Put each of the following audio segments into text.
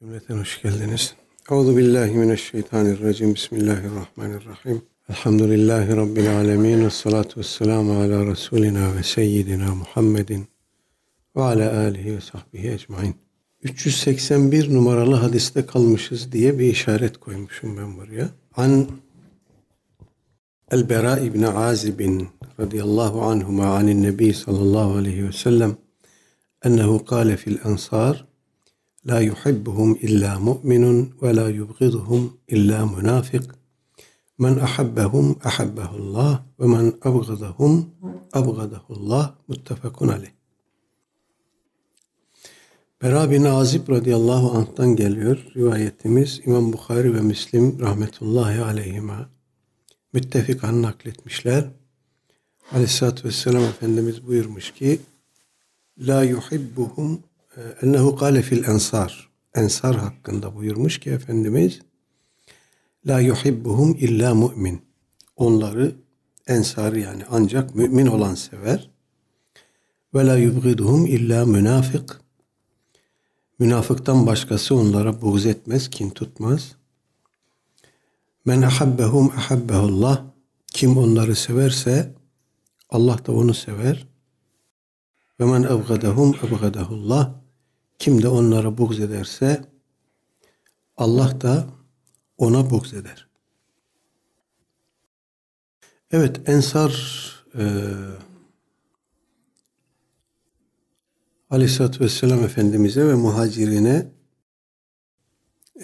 Cümleten hoş geldiniz. Euzu billahi mineşşeytanirracim. Bismillahirrahmanirrahim. Elhamdülillahi rabbil alamin ve salatu vesselamu ala rasulina ve seyyidina Muhammedin ve ala alihi ve sahbihi ecmaîn. 381 numaralı hadiste kalmışız diye bir işaret koymuşum ben buraya. An El-Bera ibn Azib radıyallahu anhuma anin Nebi sallallahu aleyhi ve sellem ennehu kâle fil ensar La yuhibbuhum illa mu'minun ve la yubghiduhum illa münafık. Men ahabbahum ahabbahullah ve men abgadahum abgadahullah muttefakun aleyh. Bera bin Azib radıyallahu anh'tan geliyor. Rivayetimiz İmam Bukhari ve Müslim rahmetullahi aleyhima müttefikan nakletmişler. Aleyhisselatü Vesselam Efendimiz buyurmuş ki La yuhibbuhum ennehu kâle fil ensar. Ensar hakkında buyurmuş ki Efendimiz La yuhibbuhum illa mu'min. Onları ensarı yani ancak mümin olan sever. Ve la yubgiduhum illa münafık. Münafıktan başkası onlara buğz etmez, kin tutmaz. Men ahabbehum ahabbehullah. Kim onları severse Allah da onu sever. Ve men evgadahum evgadahullah. Kim de onlara buğz ederse Allah da ona buğz eder. Evet Ensar e, Aleyhisselatü Vesselam Efendimiz'e ve muhacirine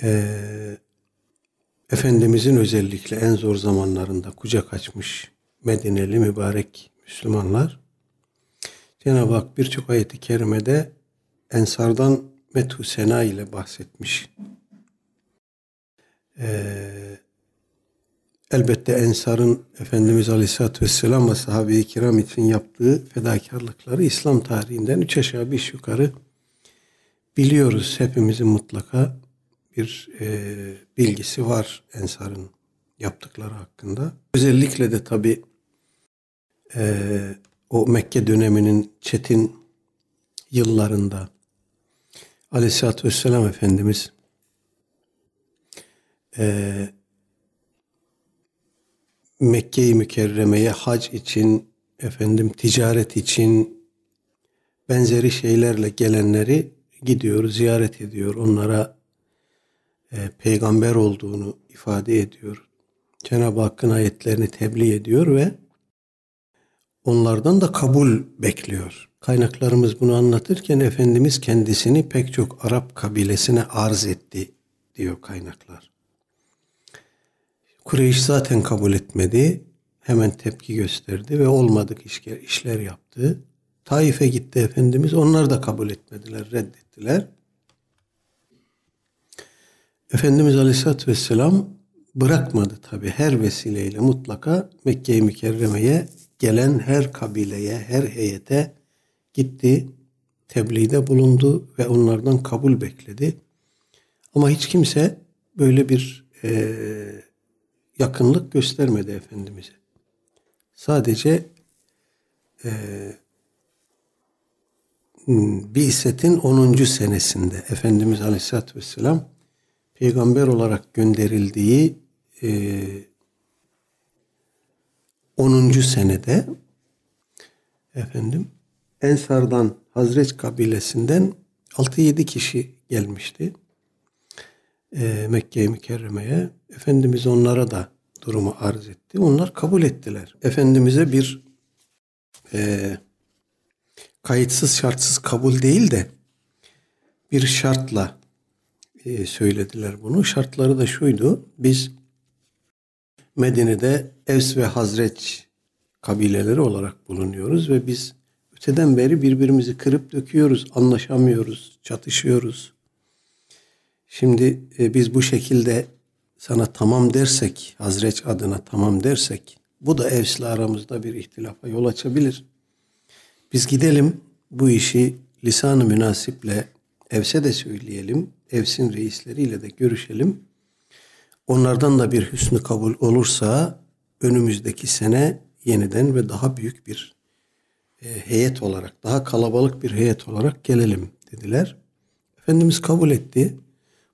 e, Efendimizin özellikle en zor zamanlarında kucak açmış Medineli mübarek Müslümanlar Cenab-ı Hak birçok ayeti kerimede Ensardan methu sena ile bahsetmiş. Ee, elbette Ensar'ın Efendimiz Aleyhisselatü Vesselam ve sahabe-i kiram için yaptığı fedakarlıkları İslam tarihinden üç aşağı beş yukarı biliyoruz. Hepimizin mutlaka bir e, bilgisi var Ensar'ın yaptıkları hakkında. Özellikle de tabi e, o Mekke döneminin çetin yıllarında Aleyhisselatü Vesselam Efendimiz e, Mekke-i Mükerreme'ye hac için, efendim ticaret için benzeri şeylerle gelenleri gidiyor, ziyaret ediyor. Onlara e, peygamber olduğunu ifade ediyor. Cenab-ı Hakk'ın ayetlerini tebliğ ediyor ve onlardan da kabul bekliyor. Kaynaklarımız bunu anlatırken Efendimiz kendisini pek çok Arap kabilesine arz etti diyor kaynaklar. Kureyş zaten kabul etmedi. Hemen tepki gösterdi ve olmadık işler, işler yaptı. Taif'e gitti Efendimiz. Onlar da kabul etmediler, reddettiler. Efendimiz Aleyhisselatü Vesselam bırakmadı tabi her vesileyle mutlaka Mekke-i Mükerreme'ye gelen her kabileye, her heyete gitti, tebliğde bulundu ve onlardan kabul bekledi. Ama hiç kimse böyle bir e, yakınlık göstermedi Efendimiz'e. Sadece e, Bi'setin 10. senesinde Efendimiz Aleyhisselatü Vesselam peygamber olarak gönderildiği e, 10. senede efendim Ensar'dan Hazreç kabilesinden 6-7 kişi gelmişti. E, Mekke-i Mükerreme'ye. Efendimiz onlara da durumu arz etti. Onlar kabul ettiler. Efendimiz'e bir e, kayıtsız şartsız kabul değil de bir şartla e, söylediler bunu. Şartları da şuydu. Biz Medine'de Evs ve Hazreç kabileleri olarak bulunuyoruz ve biz öteden beri birbirimizi kırıp döküyoruz, anlaşamıyoruz, çatışıyoruz. Şimdi e, biz bu şekilde sana tamam dersek, Hazreç adına tamam dersek, bu da Evs'le aramızda bir ihtilafa yol açabilir. Biz gidelim bu işi lisan-ı münasiple Evs'e de söyleyelim, Evs'in reisleriyle de görüşelim. Onlardan da bir hüsnü kabul olursa önümüzdeki sene yeniden ve daha büyük bir heyet olarak, daha kalabalık bir heyet olarak gelelim dediler. Efendimiz kabul etti.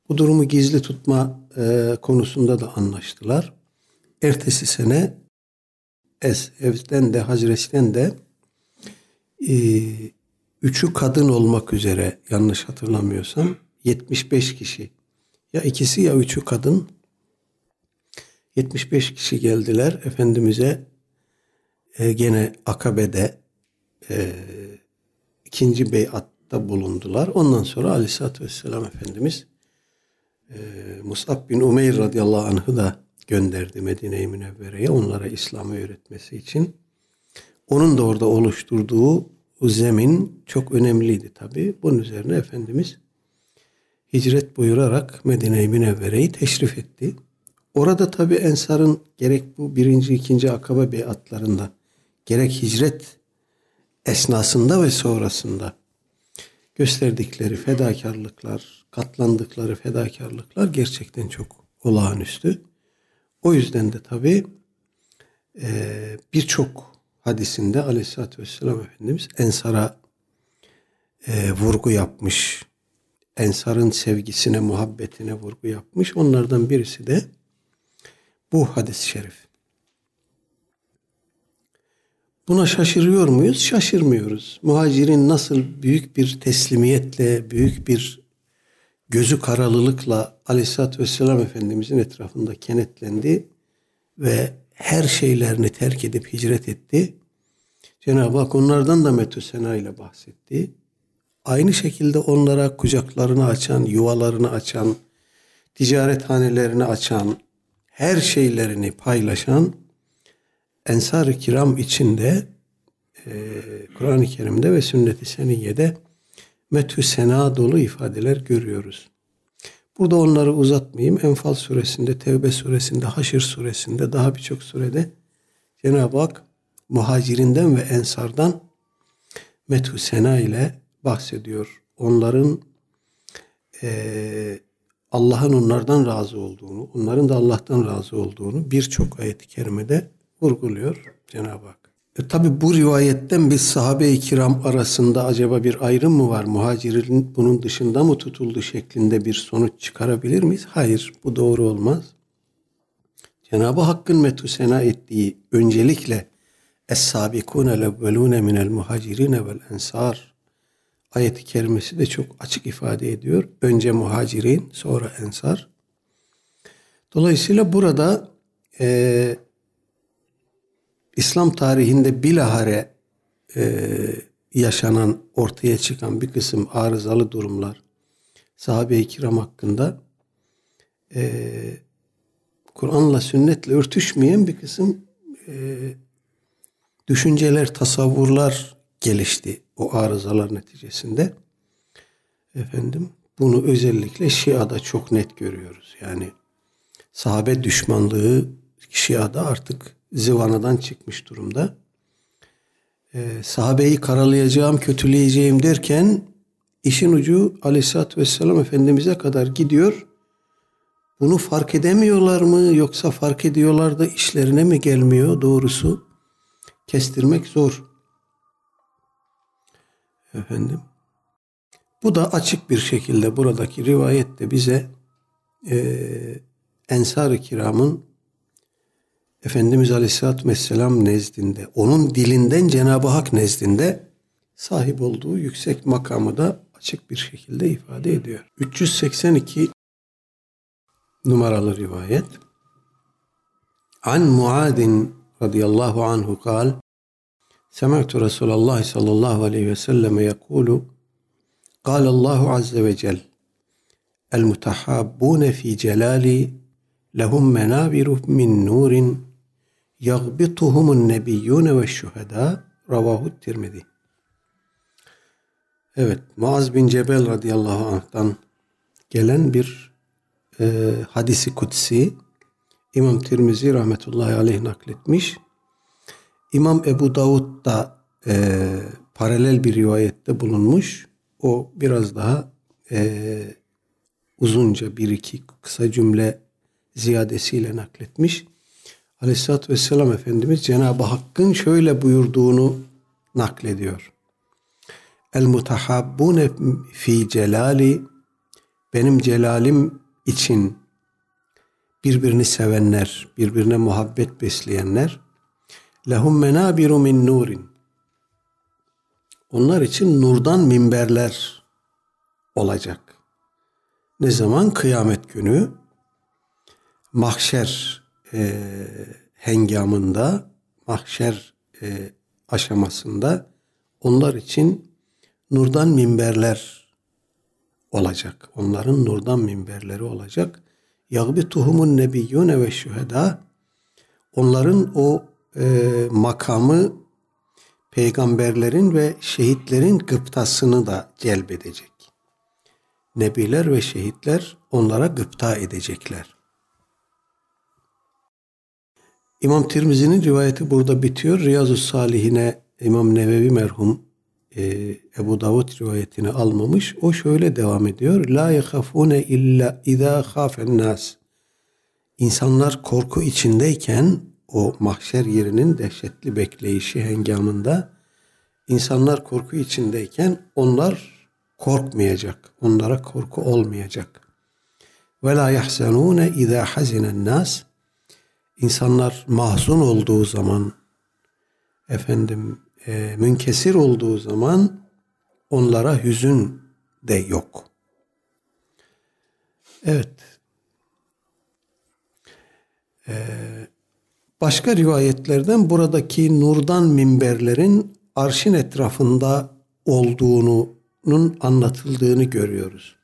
Bu durumu gizli tutma e, konusunda da anlaştılar. Ertesi sene Es evden de Hazreç'ten de e, üçü kadın olmak üzere yanlış hatırlamıyorsam 75 kişi ya ikisi ya üçü kadın 75 kişi geldiler Efendimiz'e e, gene Akabe'de e, ikinci beyatta bulundular. Ondan sonra Aleyhisselatü Vesselam Efendimiz e, Musab bin Umeyr radıyallahu anh'ı da gönderdi Medine-i Münevvere'ye onlara İslam'ı öğretmesi için. Onun da orada oluşturduğu zemin çok önemliydi tabi. Bunun üzerine Efendimiz hicret buyurarak Medine-i Münevvere'yi teşrif etti. Orada tabi Ensar'ın gerek bu birinci, ikinci akabe beyatlarında gerek hicret esnasında ve sonrasında gösterdikleri fedakarlıklar, katlandıkları fedakarlıklar gerçekten çok olağanüstü. O yüzden de tabi e, birçok hadisinde aleyhissalatü vesselam Efendimiz Ensar'a e, vurgu yapmış. Ensar'ın sevgisine, muhabbetine vurgu yapmış. Onlardan birisi de bu hadis-i şerif. Buna şaşırıyor muyuz? Şaşırmıyoruz. Muhacirin nasıl büyük bir teslimiyetle, büyük bir gözü karalılıkla Aleyhisselatü Vesselam Efendimizin etrafında kenetlendi ve her şeylerini terk edip hicret etti. Cenab-ı Hak onlardan da metüsena ile bahsetti. Aynı şekilde onlara kucaklarını açan, yuvalarını açan, ticarethanelerini açan, her şeylerini paylaşan Ensar-ı Kiram içinde e, Kur'an-ı Kerim'de ve Sünnet-i Seniyye'de methü sena dolu ifadeler görüyoruz. Burada onları uzatmayayım. Enfal suresinde, Tevbe suresinde, Haşr suresinde, daha birçok surede Cenab-ı Hak muhacirinden ve ensardan methü sena ile bahsediyor. Onların e, Allah'ın onlardan razı olduğunu, onların da Allah'tan razı olduğunu birçok ayet-i kerimede vurguluyor Cenab-ı Hak. E, Tabi bu rivayetten biz sahabe-i kiram arasında acaba bir ayrım mı var? Muhacirin bunun dışında mı tutuldu şeklinde bir sonuç çıkarabilir miyiz? Hayır bu doğru olmaz. Cenab-ı Hakk'ın metusena ettiği öncelikle Es-sabikune levvelune minel muhacirine vel ensar ayeti kerimesi de çok açık ifade ediyor. Önce muhacirin sonra ensar. Dolayısıyla burada e, İslam tarihinde bilahare e, yaşanan, ortaya çıkan bir kısım arızalı durumlar sahabe-i kiram hakkında e, Kur'an'la sünnetle örtüşmeyen bir kısım e, düşünceler, tasavvurlar gelişti o arızalar neticesinde. Efendim bunu özellikle Şia'da çok net görüyoruz. Yani sahabe düşmanlığı Şia'da artık zıvanadan çıkmış durumda. Ee, sahabeyi karalayacağım, kötüleyeceğim derken işin ucu Aleyhisselatü Vesselam Efendimiz'e kadar gidiyor. Bunu fark edemiyorlar mı yoksa fark ediyorlar da işlerine mi gelmiyor doğrusu? Kestirmek zor. Efendim. Bu da açık bir şekilde buradaki rivayette bize e, Ensar-ı Kiram'ın Efendimiz Aleyhisselatü Vesselam nezdinde, onun dilinden Cenab-ı Hak nezdinde sahip olduğu yüksek makamı da açık bir şekilde ifade ediyor. 382 numaralı rivayet. An Muadin radıyallahu anhu kal سمعت رسول الله صلى الله عليه وسلم يقول قال الله عز وجل المتحابون في جلالي لهم منابر من نور yagbituhumun nebiyyune ve şuhada ravahu tirmidi. Evet, Muaz bin Cebel radıyallahu anh'tan gelen bir e, hadisi kutsi İmam Tirmizi rahmetullahi aleyh nakletmiş. İmam Ebu Davud da e, paralel bir rivayette bulunmuş. O biraz daha e, uzunca bir iki kısa cümle ziyadesiyle nakletmiş. Aleyhisselatü Vesselam Efendimiz Cenab-ı Hakk'ın şöyle buyurduğunu naklediyor. El mutahabbune fi celali benim celalim için birbirini sevenler, birbirine muhabbet besleyenler lehum menabiru min nurin onlar için nurdan minberler olacak. Ne zaman? Kıyamet günü mahşer e, hengamında, mahşer e, aşamasında onlar için nurdan minberler olacak. Onların nurdan minberleri olacak. Yagbituhumun nebiyyune ve şüheda onların o e, makamı peygamberlerin ve şehitlerin gıptasını da celbedecek. Nebiler ve şehitler onlara gıpta edecekler. İmam Tirmizi'nin rivayeti burada bitiyor. Riyazu Salihine İmam Nevevi merhum e, Ebu Davud rivayetini almamış. O şöyle devam ediyor. La yehafune illa izâ khâfen nas. İnsanlar korku içindeyken o mahşer yerinin dehşetli bekleyişi hengamında insanlar korku içindeyken onlar korkmayacak. Onlara korku olmayacak. Ve la yahzanune izâ hazinen nas. İnsanlar mahzun olduğu zaman efendim e, münkesir olduğu zaman onlara hüzün de yok. Evet. Ee, başka rivayetlerden buradaki nurdan minberlerin arşın etrafında olduğunun anlatıldığını görüyoruz.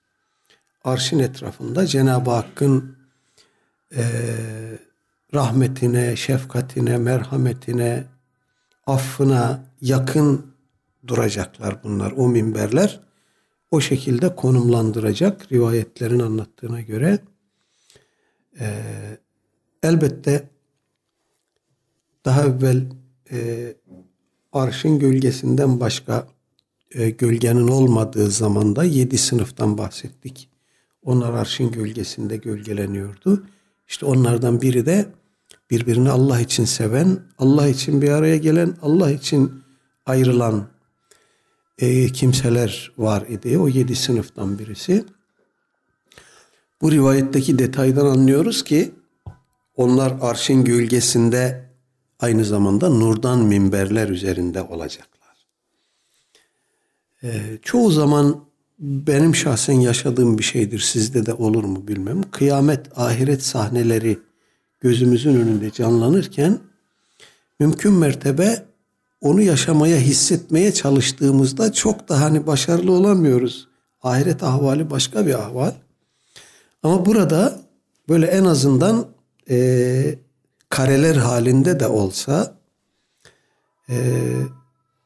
Arşın etrafında Cenab-ı Hakk'ın e, rahmetine, şefkatine, merhametine, affına yakın duracaklar bunlar. O minberler o şekilde konumlandıracak rivayetlerin anlattığına göre. E, elbette daha evvel e, arşın gölgesinden başka e, gölgenin olmadığı zamanda yedi sınıftan bahsettik. Onlar arşın gölgesinde gölgeleniyordu. İşte onlardan biri de birbirini Allah için seven, Allah için bir araya gelen, Allah için ayrılan e, kimseler var idi. O yedi sınıftan birisi. Bu rivayetteki detaydan anlıyoruz ki onlar arşın gölgesinde aynı zamanda nurdan minberler üzerinde olacaklar. Ee, çoğu zaman benim şahsen yaşadığım bir şeydir. Sizde de olur mu bilmem. Kıyamet, ahiret sahneleri gözümüzün önünde canlanırken mümkün mertebe onu yaşamaya, hissetmeye çalıştığımızda çok da hani başarılı olamıyoruz. Ahiret ahvali başka bir ahval. Ama burada böyle en azından e, kareler halinde de olsa e,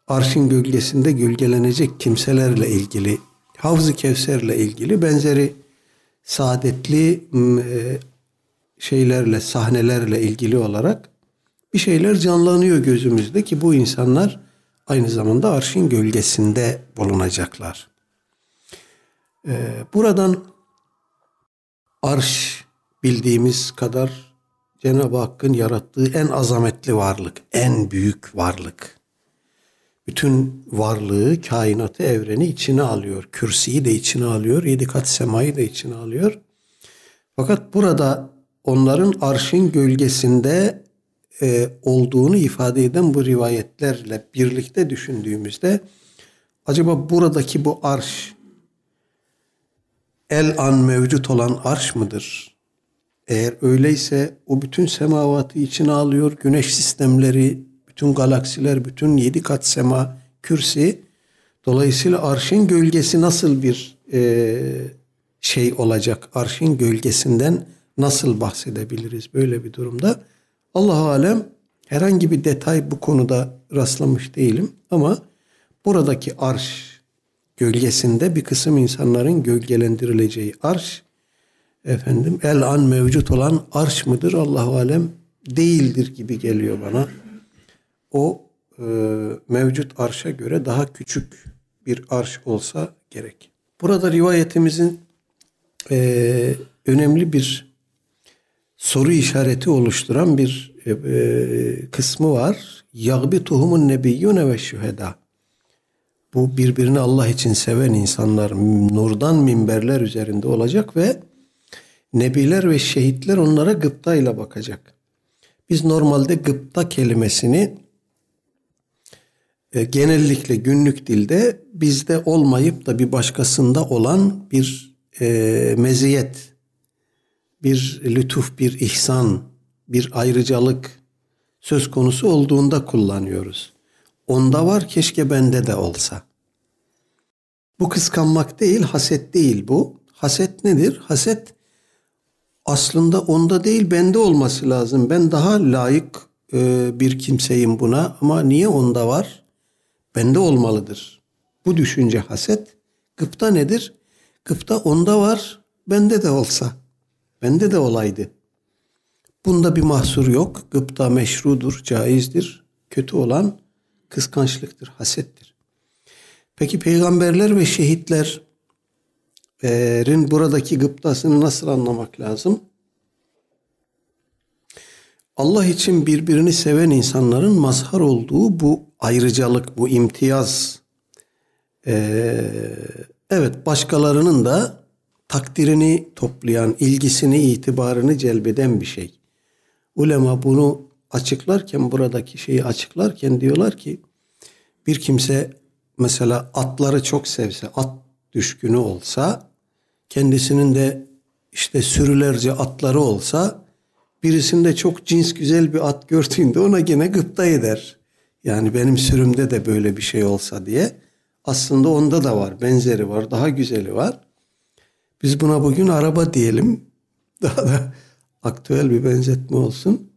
arşın gölgesinde gölgelenecek kimselerle ilgili Havz-ı Kevser'le ilgili benzeri saadetli e, şeylerle, sahnelerle ilgili olarak bir şeyler canlanıyor gözümüzde ki bu insanlar aynı zamanda arşın gölgesinde bulunacaklar. Ee, buradan arş bildiğimiz kadar Cenab-ı Hakk'ın yarattığı en azametli varlık, en büyük varlık. Bütün varlığı, kainatı, evreni içine alıyor. Kürsiyi de içine alıyor, yedi kat semayı da içine alıyor. Fakat burada onların arşın gölgesinde e, olduğunu ifade eden bu rivayetlerle birlikte düşündüğümüzde acaba buradaki bu arş el an mevcut olan arş mıdır? Eğer öyleyse o bütün semavatı içine alıyor. Güneş sistemleri, bütün galaksiler, bütün yedi kat sema, kürsi. Dolayısıyla arşın gölgesi nasıl bir e, şey olacak? Arşın gölgesinden nasıl bahsedebiliriz böyle bir durumda? Allah alem herhangi bir detay bu konuda rastlamış değilim ama buradaki arş gölgesinde bir kısım insanların gölgelendirileceği arş efendim el an mevcut olan arş mıdır Allahu alem değildir gibi geliyor bana. O e, mevcut arşa göre daha küçük bir arş olsa gerek. Burada rivayetimizin e, önemli bir soru işareti oluşturan bir e, e, kısmı var. Yagbi tuhumun nebiyyune ve şüheda. Bu birbirini Allah için seven insanlar nurdan minberler üzerinde olacak ve nebiler ve şehitler onlara gıptayla bakacak. Biz normalde gıpta kelimesini e, genellikle günlük dilde bizde olmayıp da bir başkasında olan bir e, meziyet, bir lütuf, bir ihsan, bir ayrıcalık söz konusu olduğunda kullanıyoruz. Onda var keşke bende de olsa. Bu kıskanmak değil, haset değil bu. Haset nedir? Haset aslında onda değil bende olması lazım. Ben daha layık e, bir kimseyim buna ama niye onda var? Bende olmalıdır. Bu düşünce haset. Gıpta nedir? Gıpta onda var, bende de olsa. Bende de olaydı. Bunda bir mahsur yok. Gıpta meşrudur, caizdir. Kötü olan kıskançlıktır, hasettir. Peki peygamberler ve şehitlerin buradaki gıptasını nasıl anlamak lazım? Allah için birbirini seven insanların mazhar olduğu bu ayrıcalık, bu imtiyaz, ee, evet başkalarının da takdirini toplayan, ilgisini, itibarını celbeden bir şey. Ulema bunu açıklarken, buradaki şeyi açıklarken diyorlar ki, bir kimse mesela atları çok sevse, at düşkünü olsa, kendisinin de işte sürülerce atları olsa, birisinde çok cins güzel bir at gördüğünde ona gene gıpta eder. Yani benim sürümde de böyle bir şey olsa diye. Aslında onda da var, benzeri var, daha güzeli var. Biz buna bugün araba diyelim. Daha da aktüel bir benzetme olsun.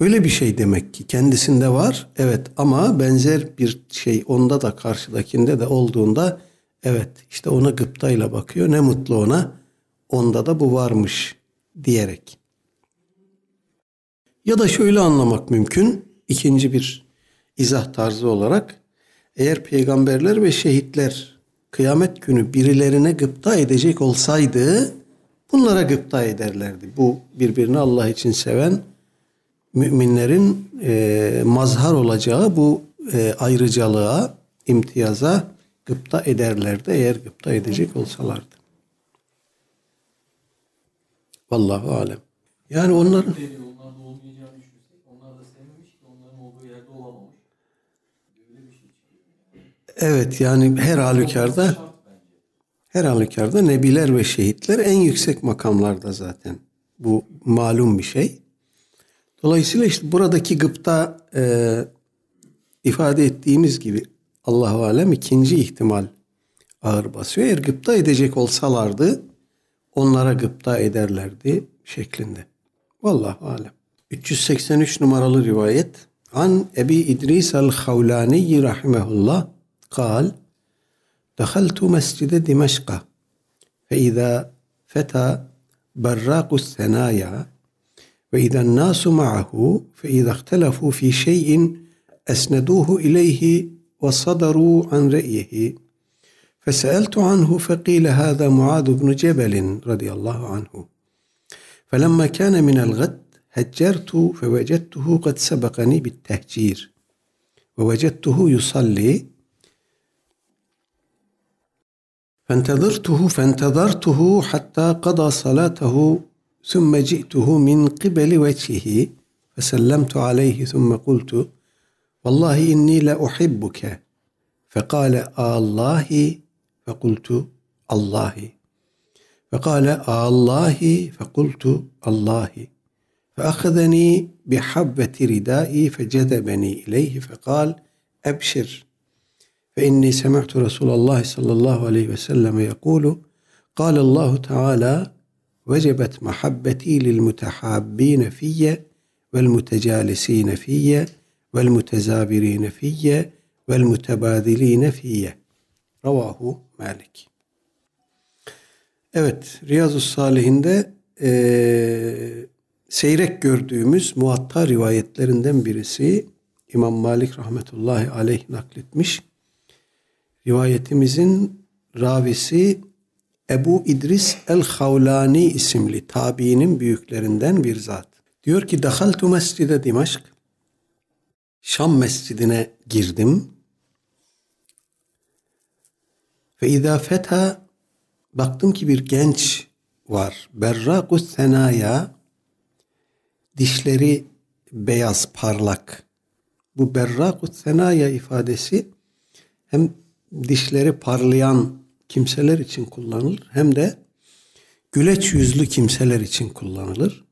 Böyle bir şey demek ki kendisinde var. Evet ama benzer bir şey onda da karşıdakinde de olduğunda evet işte ona gıptayla bakıyor. Ne mutlu ona. Onda da bu varmış diyerek. Ya da şöyle anlamak mümkün. ikinci bir izah tarzı olarak eğer peygamberler ve şehitler kıyamet günü birilerine gıpta edecek olsaydı bunlara gıpta ederlerdi. Bu birbirini Allah için seven müminlerin e, mazhar olacağı bu e, ayrıcalığa, imtiyaza gıpta ederlerdi eğer gıpta edecek olsalardı. Vallahu alem. Yani onların Evet yani her halükarda her halükarda nebiler ve şehitler en yüksek makamlarda zaten. Bu malum bir şey. Dolayısıyla işte buradaki gıpta e, ifade ettiğimiz gibi Allahu alem ikinci ihtimal ağır basıyor. Eğer gıpta edecek olsalardı onlara gıpta ederlerdi şeklinde. Vallahu alem. 383 numaralı rivayet. An Ebi İdris el-Havlani rahimehullah قال دخلت مسجد دمشق فإذا فتى براق الثنايا وإذا الناس معه فإذا اختلفوا في شيء أسندوه إليه وصدروا عن رأيه. فسألت عنه فقيل هذا معاذ بن جبل رضي الله عنه. فلما كان من الغد هجرت فوجدته قد سبقني بالتهجير ووجدته يصلي فانتظرته فانتظرته حتى قضى صلاته ثم جئته من قبل وجهه فسلمت عليه ثم قلت والله اني لاحبك فقال آه الله فقلت الله فقال آه الله فقلت الله فأخذني بحبة ردائي فجذبني إليه فقال أبشر ve inni semihtu Resulallah sallallahu aleyhi ve sellem yekulu Kâle Allahu Teala vecebet mahabbeti lil mutehabbine fiyye vel mutecalisine fiyye vel mutezabirine fiyye vel Evet, Riyazu Salihinde e, seyrek gördüğümüz muatta rivayetlerinden birisi İmam Malik rahmetullahi aleyh nakletmiş. Rivayetimizin ravisi Ebu İdris el-Havlani isimli tabiinin büyüklerinden bir zat. Diyor ki Dahaltu mescide Dimaşk. Şam mescidine girdim. Fe izâ feta baktım ki bir genç var. Berrakus senaya dişleri beyaz parlak. Bu berrakus senaya ifadesi hem dişleri parlayan kimseler için kullanılır hem de güleç yüzlü kimseler için kullanılır.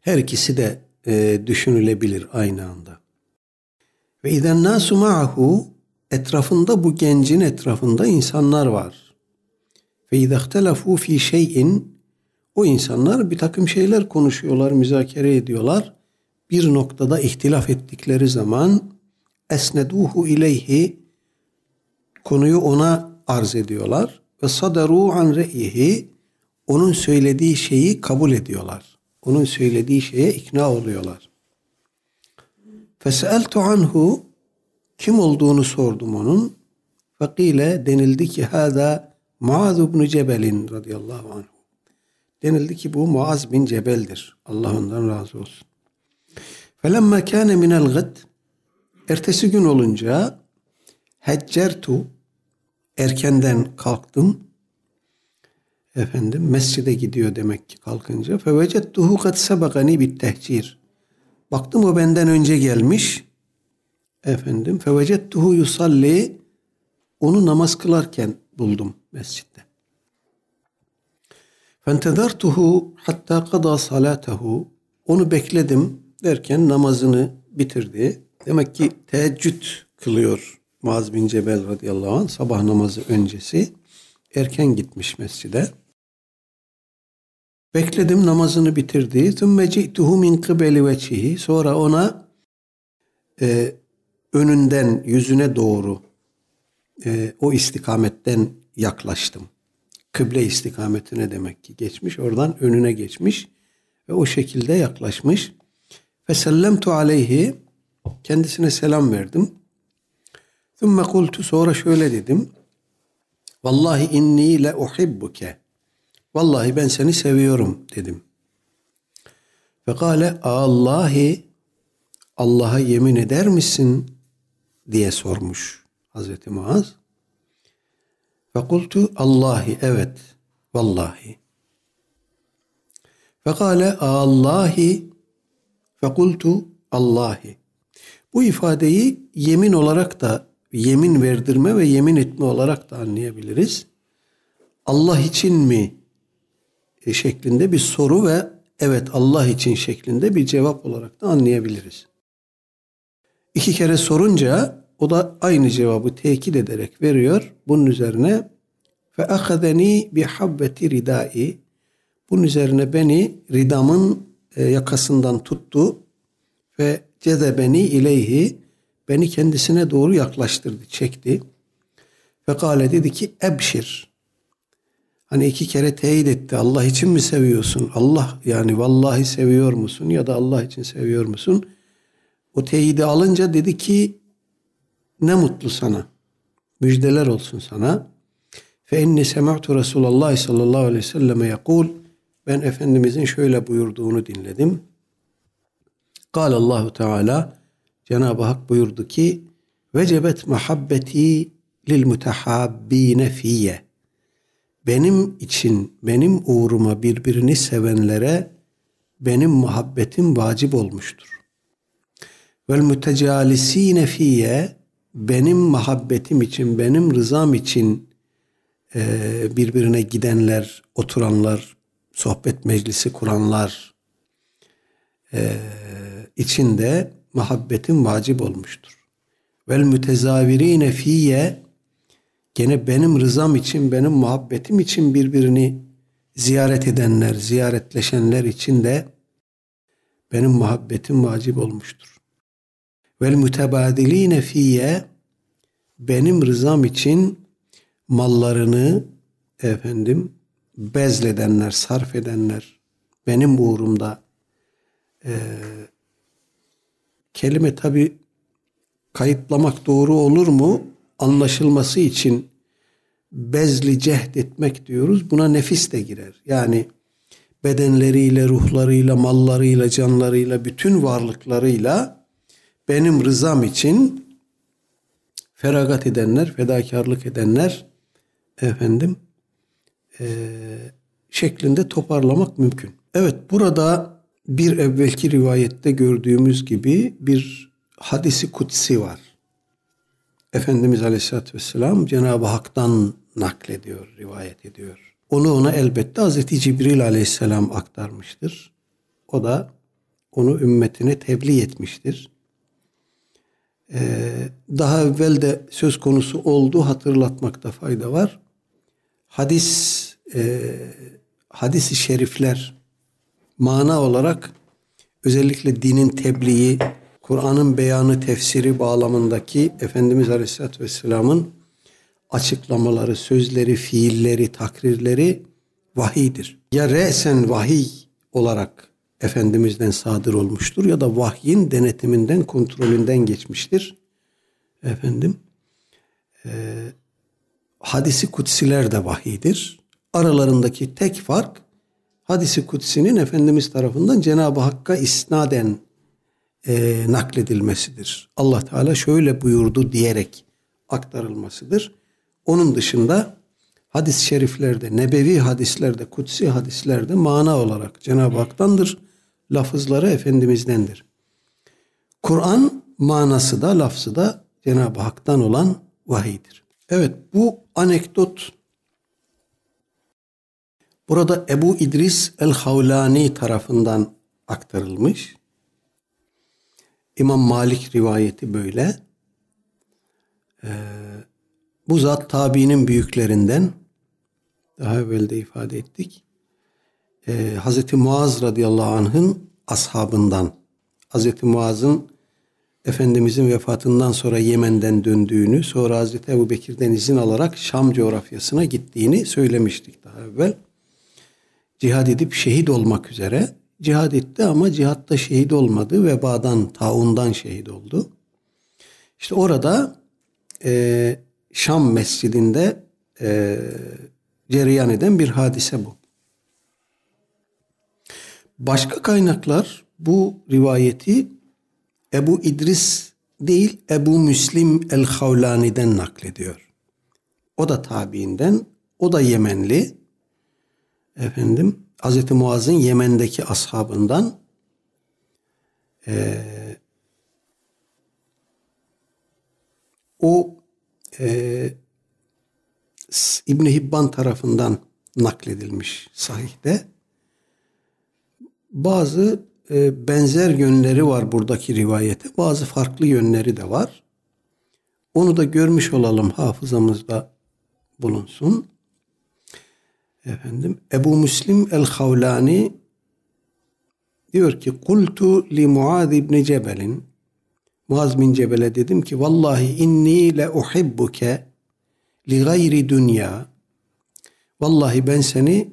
Her ikisi de e, düşünülebilir aynı anda. Ve iden nasu ma'ahu etrafında bu gencin etrafında insanlar var. Ve izahtelafu fi şeyin o insanlar bir takım şeyler konuşuyorlar, müzakere ediyorlar. Bir noktada ihtilaf ettikleri zaman esneduhu ileyhi konuyu ona arz ediyorlar ve sadaru an re'yihi onun söylediği şeyi kabul ediyorlar. Onun söylediği şeye ikna oluyorlar. Feseltu anhu kim olduğunu sordum onun. Fakile denildi ki hada Muaz ibn Cebel'in radıyallahu anh. Denildi ki bu Muaz bin Cebel'dir. Allah ondan razı olsun. Felemma kâne minel gıd ertesi gün olunca heccertu erkenden kalktım. Efendim mescide gidiyor demek ki kalkınca. Fevecettuhu kad sebegani bit tehcir. Baktım o benden önce gelmiş. Efendim fevecettuhu yusalli onu namaz kılarken buldum mescitte. Fentezartuhu hatta kada salatehu onu bekledim derken namazını bitirdi. Demek ki teheccüd kılıyor Muaz bin Cebel radıyallahu anh sabah namazı öncesi erken gitmiş mescide. Bekledim namazını bitirdi. Thumma ci'tuhu min kıbeli veçhihi. Sonra ona e, önünden yüzüne doğru e, o istikametten yaklaştım. Kıble istikametine demek ki geçmiş. Oradan önüne geçmiş ve o şekilde yaklaşmış. Ve sellemtu aleyhi kendisine selam verdim. Thumma kultu sonra şöyle dedim. Vallahi inni le uhibbuke. Vallahi ben seni seviyorum dedim. Ve kâle Allahi Allah'a yemin eder misin diye sormuş Hazreti Muaz. Ve kultu Allahi evet vallahi. Ve kâle Allahi ve kultu Allahi. Bu ifadeyi yemin olarak da yemin verdirme ve yemin etme olarak da anlayabiliriz. Allah için mi e, şeklinde bir soru ve evet Allah için şeklinde bir cevap olarak da anlayabiliriz. İki kere sorunca o da aynı cevabı tekit ederek veriyor. Bunun üzerine fe ahadeni bi habbeti ridai bunun üzerine beni ridamın e, yakasından tuttu ve cezebeni ileyhi beni kendisine doğru yaklaştırdı, çekti. Ve kale dedi ki ebşir. Hani iki kere teyit etti. Allah için mi seviyorsun? Allah yani vallahi seviyor musun? Ya da Allah için seviyor musun? O teyidi alınca dedi ki ne mutlu sana. Müjdeler olsun sana. Fe inni sema'tu Resulullah sallallahu aleyhi ve selleme yakul. Ben Efendimizin şöyle buyurduğunu dinledim. Kal Allahu Teala Cenab-ı Hak buyurdu ki vecebet muhabbeti lil mutehabbine fiyye. Benim için, benim uğruma birbirini sevenlere benim muhabbetim vacip olmuştur. Vel mütecalisine fiyye benim muhabbetim için, benim rızam için e, birbirine gidenler, oturanlar, sohbet meclisi kuranlar e, için de muhabbetim vacip olmuştur. Vel mütezavirine fiyye gene benim rızam için, benim muhabbetim için birbirini ziyaret edenler, ziyaretleşenler için de benim muhabbetim vacip olmuştur. Vel mütebadiline fiyye benim rızam için mallarını efendim bezledenler, sarf edenler benim uğrumda e, kelime tabi kayıtlamak doğru olur mu? Anlaşılması için bezli cehd etmek diyoruz. Buna nefis de girer. Yani bedenleriyle, ruhlarıyla, mallarıyla, canlarıyla, bütün varlıklarıyla benim rızam için feragat edenler, fedakarlık edenler efendim e, şeklinde toparlamak mümkün. Evet burada bir evvelki rivayette gördüğümüz gibi bir hadisi kutsi var. Efendimiz Aleyhisselatü Vesselam Cenab-ı Hak'tan naklediyor, rivayet ediyor. Onu ona elbette Hazreti Cibril Aleyhisselam aktarmıştır. O da onu ümmetine tebliğ etmiştir. Ee, daha evvel de söz konusu oldu hatırlatmakta fayda var. Hadis e, hadis-i şerifler mana olarak özellikle dinin tebliği, Kur'an'ın beyanı, tefsiri bağlamındaki Efendimiz Aleyhisselatü Vesselam'ın açıklamaları, sözleri, fiilleri, takrirleri vahiydir. Ya resen vahiy olarak Efendimiz'den sadır olmuştur ya da vahyin denetiminden, kontrolünden geçmiştir. Efendim, e, hadisi kutsiler de vahidir. Aralarındaki tek fark hadisi kutsinin Efendimiz tarafından Cenab-ı Hakk'a isnaden e, nakledilmesidir. Allah Teala şöyle buyurdu diyerek aktarılmasıdır. Onun dışında hadis-i şeriflerde, nebevi hadislerde, kutsi hadislerde mana olarak Cenab-ı Hak'tandır. Lafızları Efendimiz'dendir. Kur'an manası da lafzı da Cenab-ı Hak'tan olan vahiydir. Evet bu anekdot burada Ebu İdris el-Havlani tarafından aktarılmış. İmam Malik rivayeti böyle. Ee, bu zat tabiinin büyüklerinden daha evvel de ifade ettik. Ee, Hazreti Muaz radıyallahu anh'ın ashabından. Hazreti Muaz'ın Efendimizin vefatından sonra Yemen'den döndüğünü, sonra Hazreti Ebu Bekir'den izin alarak Şam coğrafyasına gittiğini söylemiştik daha evvel. Cihad edip şehit olmak üzere. Cihad etti ama cihatta şehit olmadı. Vebadan, taundan şehit oldu. İşte orada e, Şam mescidinde e, cereyan eden bir hadise bu. Başka kaynaklar bu rivayeti Ebu İdris değil Ebu Müslim el-Havlani'den naklediyor. O da tabiinden, o da Yemenli. Efendim, Hz. Muaz'ın Yemen'deki ashabından e, o e, İbn Hibban tarafından nakledilmiş sahihte. Bazı e, benzer yönleri var buradaki rivayete. Bazı farklı yönleri de var. Onu da görmüş olalım hafızamızda bulunsun. Efendim Ebu Müslim el-Havlani diyor ki kultu li Muaz ibn Cebel'in. Muaz bin Cebel'e dedim ki vallahi inni le uhibbuke li gayri dünya. Vallahi ben seni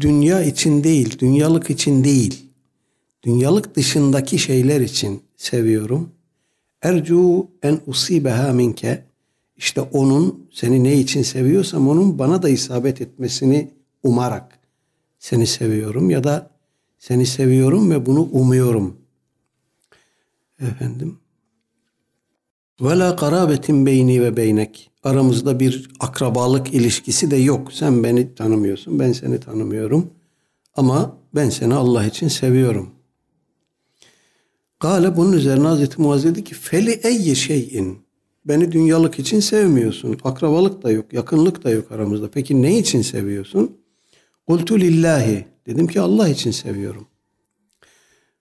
dünya için değil, dünyalık için değil, dünyalık dışındaki şeyler için seviyorum. Ercu en usibeha minke. İşte onun seni ne için seviyorsam onun bana da isabet etmesini umarak seni seviyorum ya da seni seviyorum ve bunu umuyorum. Efendim ve la karabetin beyni ve beynek. Aramızda bir akrabalık ilişkisi de yok. Sen beni tanımıyorsun, ben seni tanımıyorum. Ama ben seni Allah için seviyorum. Gale bunun üzerine Hazreti Muaz dedi ki feli eyyi şeyin. Beni dünyalık için sevmiyorsun. Akrabalık da yok, yakınlık da yok aramızda. Peki ne için seviyorsun? Kultu lillahi. Dedim ki Allah için seviyorum.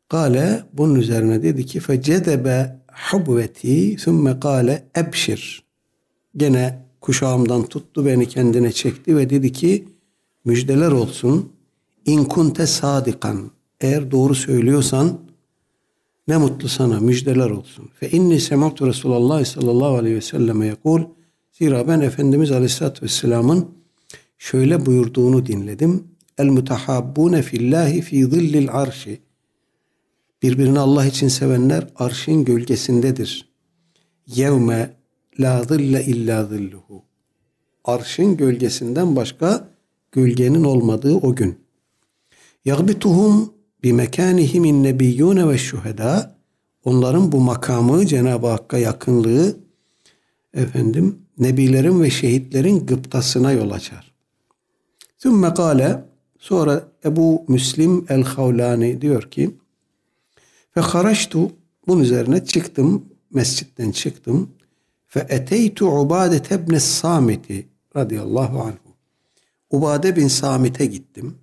Gale bunun üzerine dedi ki fecedebe hubveti thumme kâle ebşir. Gene kuşağımdan tuttu beni kendine çekti ve dedi ki müjdeler olsun. İn kunte sadikan. Eğer doğru söylüyorsan ne mutlu sana müjdeler olsun. Fe inni sematu Resulullah sallallahu aleyhi ve selleme yekul. Zira ben Efendimiz Aleyhisselatü Vesselam'ın şöyle buyurduğunu dinledim. El mutahabbune fillahi fi zillil arşi. Birbirini Allah için sevenler arşın gölgesindedir. Yevme la zille illa zilluhu. Arşın gölgesinden başka gölgenin olmadığı o gün. Yagbituhum bi mekanihim nebiyyune ve şuheda. Onların bu makamı Cenab-ı Hakk'a yakınlığı efendim nebilerin ve şehitlerin gıptasına yol açar. Sümme kale sonra Ebu Müslim el-Havlani diyor ki ve haraçtu bunun üzerine çıktım mescitten çıktım ve eteytu Ubade ibn Samit'i radıyallahu anhu. Ubade bin Samit'e gittim.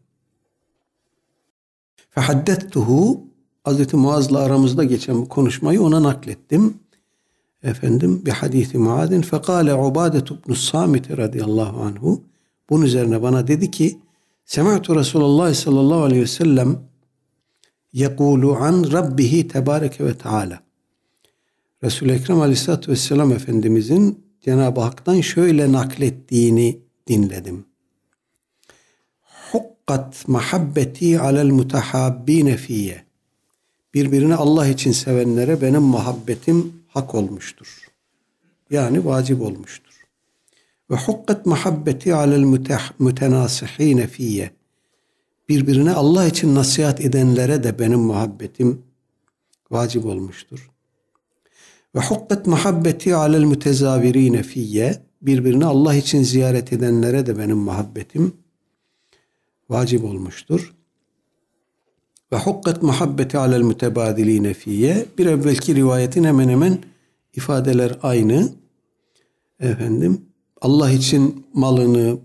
Fe haddettuhu Hazreti Muaz'la aramızda geçen bu konuşmayı ona naklettim. Efendim bir hadisi Muad'in fekale Ubade ibn Samit radıyallahu anhu bunun üzerine bana dedi ki Sema'tu Resulullah sallallahu aleyhi ve sellem yekulu an Rabbihi tebareke ve teala. Resul-i Ekrem aleyhissalatü vesselam Efendimizin Cenab-ı Hak'tan şöyle naklettiğini dinledim. Hukkat mahabbeti alel mutahabbine fiyye. Birbirini Allah için sevenlere benim muhabbetim hak olmuştur. Yani vacip olmuştur. Ve hukkat muhabbeti alel mütenasihine fiyye. Birbirine Allah için nasihat edenlere de benim muhabbetim vacip olmuştur. Ve hukkat muhabbeti alel mütezavirine fiyye. Birbirini Allah için ziyaret edenlere de benim muhabbetim vacip olmuştur. Ve hukkat muhabbeti alel mütebadiline fiyye. Bir evvelki rivayetin hemen hemen ifadeler aynı. Efendim Allah için malını,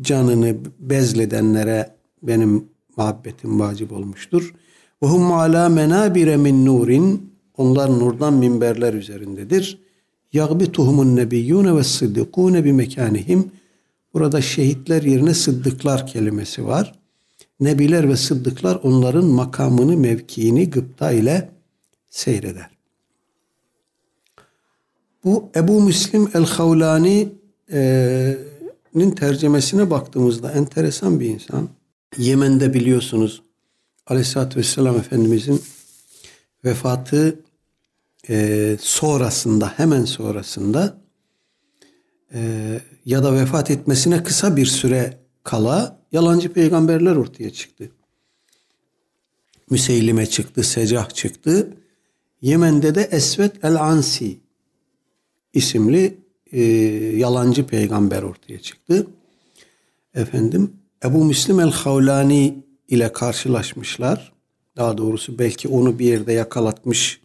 canını bezledenlere benim muhabbetim vacip olmuştur. Ve hum ala menabire min nurin onlar nurdan minberler üzerindedir. Yagbituhumun nebiyyune ve sıddıkune bi mekanihim. Burada şehitler yerine sıddıklar kelimesi var. Nebiler ve sıddıklar onların makamını, mevkiini gıpta ile seyreder. Bu Ebu Müslim el-Havlani'nin tercemesine baktığımızda enteresan bir insan. Yemen'de biliyorsunuz Aleyhisselatü Vesselam Efendimizin vefatı e, sonrasında hemen sonrasında e, ya da vefat etmesine kısa bir süre kala yalancı peygamberler ortaya çıktı. Müseylime çıktı, Secah çıktı. Yemen'de de Esvet el-Ansi isimli e, yalancı peygamber ortaya çıktı. Efendim Ebu Müslim el-Havlani ile karşılaşmışlar. Daha doğrusu belki onu bir yerde yakalatmış,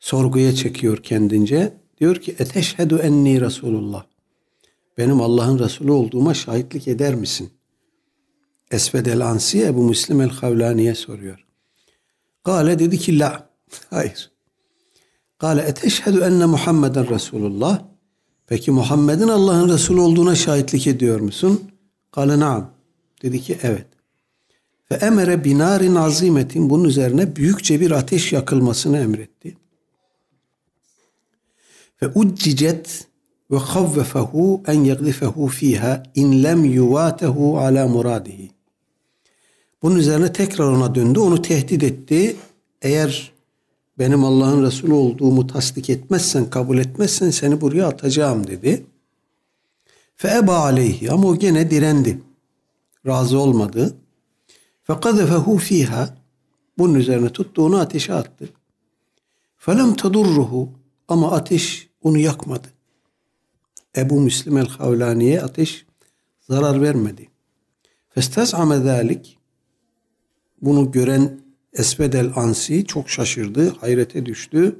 sorguya çekiyor kendince. Diyor ki eteşhedü enni Resulullah. Benim Allah'ın Resulü olduğuma şahitlik eder misin? Esved el-Ansi Ebu Müslim el-Havlani'ye soruyor. Kale dedi ki la. Hayır. Kale eteşhedü enne Muhammeden Resulullah. Peki Muhammed'in Allah'ın Resulü olduğuna şahitlik ediyor musun? Kale naam. Dedi ki evet. Ve emere binarin azimetin bunun üzerine büyükçe bir ateş yakılmasını emretti. Ve uccicet ve khavvefehu en yegdifehu fiha in lem yuvatehu ala muradihi. Bunun üzerine tekrar ona döndü, onu tehdit etti. Eğer benim Allah'ın Resulü olduğumu tasdik etmezsen, kabul etmezsen seni buraya atacağım dedi. Fe eba aleyhi ama o gene direndi. Razı olmadı. Fe kadefehu fiha bunun üzerine tuttu onu ateşe attı. Felem tadurruhu ama ateş onu yakmadı. Ebu Müslim el-Havlani'ye ateş zarar vermedi. Festez'ame zâlik bunu gören Esved el-Ansi çok şaşırdı, hayrete düştü.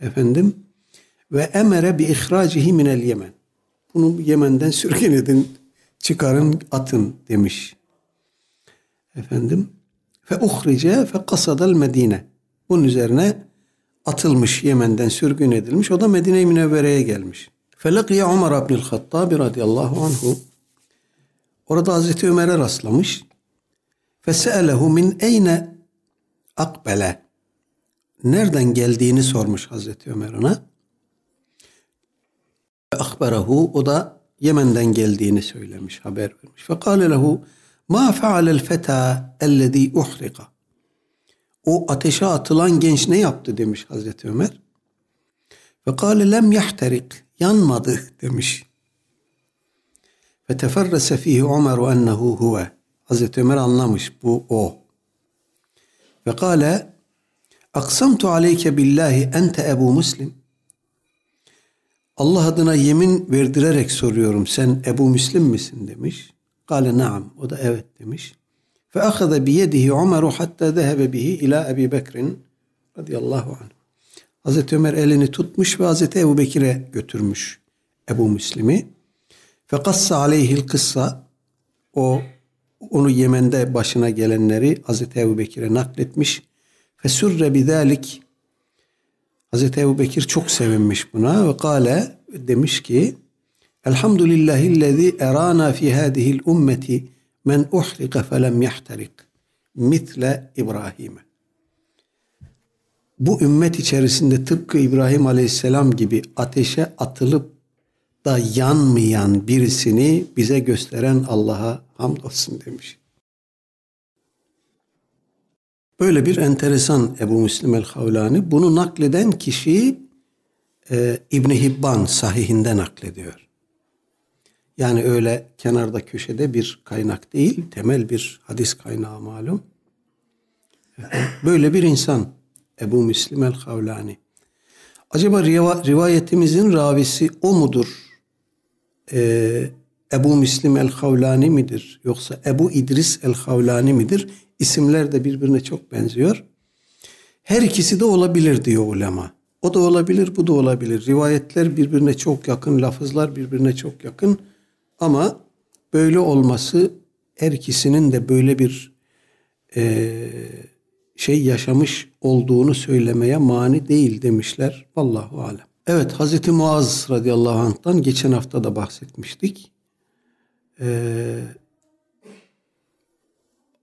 Efendim ve emere bi ihracihi minel Yemen. Bunu Yemen'den sürgün edin, çıkarın, atın demiş. Efendim fe uhrice fe kasadel Medine. Bunun üzerine atılmış Yemen'den sürgün edilmiş. O da Medine-i Münevvere'ye gelmiş. Felakiye Ömer ibnül Hattabi radıyallahu anhu orada Hazreti Ömer'e rastlamış. Fese'elehu min eyne akbele nereden geldiğini sormuş Hazreti Ömer ona. Akberahu o da Yemen'den geldiğini söylemiş, haber vermiş. Fekale lehu ma fealel feta ellezî uhrika. O ateşe atılan genç ne yaptı demiş Hazreti Ömer. Ve kâle lem yahterik. Yanmadı demiş. Ve teferrese fihi Ömer ennehu huve. Hazreti Ömer anlamış bu o. Ve kâle aksamtu aleyke billahi ente Ebu Müslim. Allah adına yemin verdirerek soruyorum sen Ebu Müslim misin demiş. Kale naam. O da evet demiş. Fe ahada bi yedihi Umaru hatta zehebe bihi ila Ebi Bekir'in radıyallahu anh. Hazreti Ömer elini tutmuş ve Hazreti Ebu Bekir'e götürmüş Ebu Müslim'i. Fe kassa aleyhil kıssa o onu Yemen'de başına gelenleri Hazreti Ebu Bekir'e nakletmiş. Fe sürre bidalik Hazreti Ebu Bekir çok sevinmiş buna ve kale demiş ki Elhamdülillahillezî erana fi hâzihil ümmeti men uhrika felem yahterik mitle İbrahim'e. Bu ümmet içerisinde tıpkı İbrahim Aleyhisselam gibi ateşe atılıp da yanmayan birisini bize gösteren Allah'a hamdolsun demiş. Böyle bir enteresan Ebu Müslim el-Havlani. Bunu nakleden kişi e, İbni Hibban sahihinde naklediyor. Yani öyle kenarda köşede bir kaynak değil, temel bir hadis kaynağı malum. Böyle bir insan Ebu Müslim el-Havlani. Acaba rivayetimizin ravisi o mudur? Ee, Ebu Müslim el-Havlani midir? Yoksa Ebu İdris el-Havlani midir? İsimler de birbirine çok benziyor. Her ikisi de olabilir diyor ulema. O da olabilir, bu da olabilir. Rivayetler birbirine çok yakın, lafızlar birbirine çok yakın. Ama böyle olması her ikisinin de böyle bir e, şey yaşamış olduğunu söylemeye mani değil demişler. Vallahu alem. Evet Hazreti Muaz radıyallahu anh'tan geçen hafta da bahsetmiştik. Ee,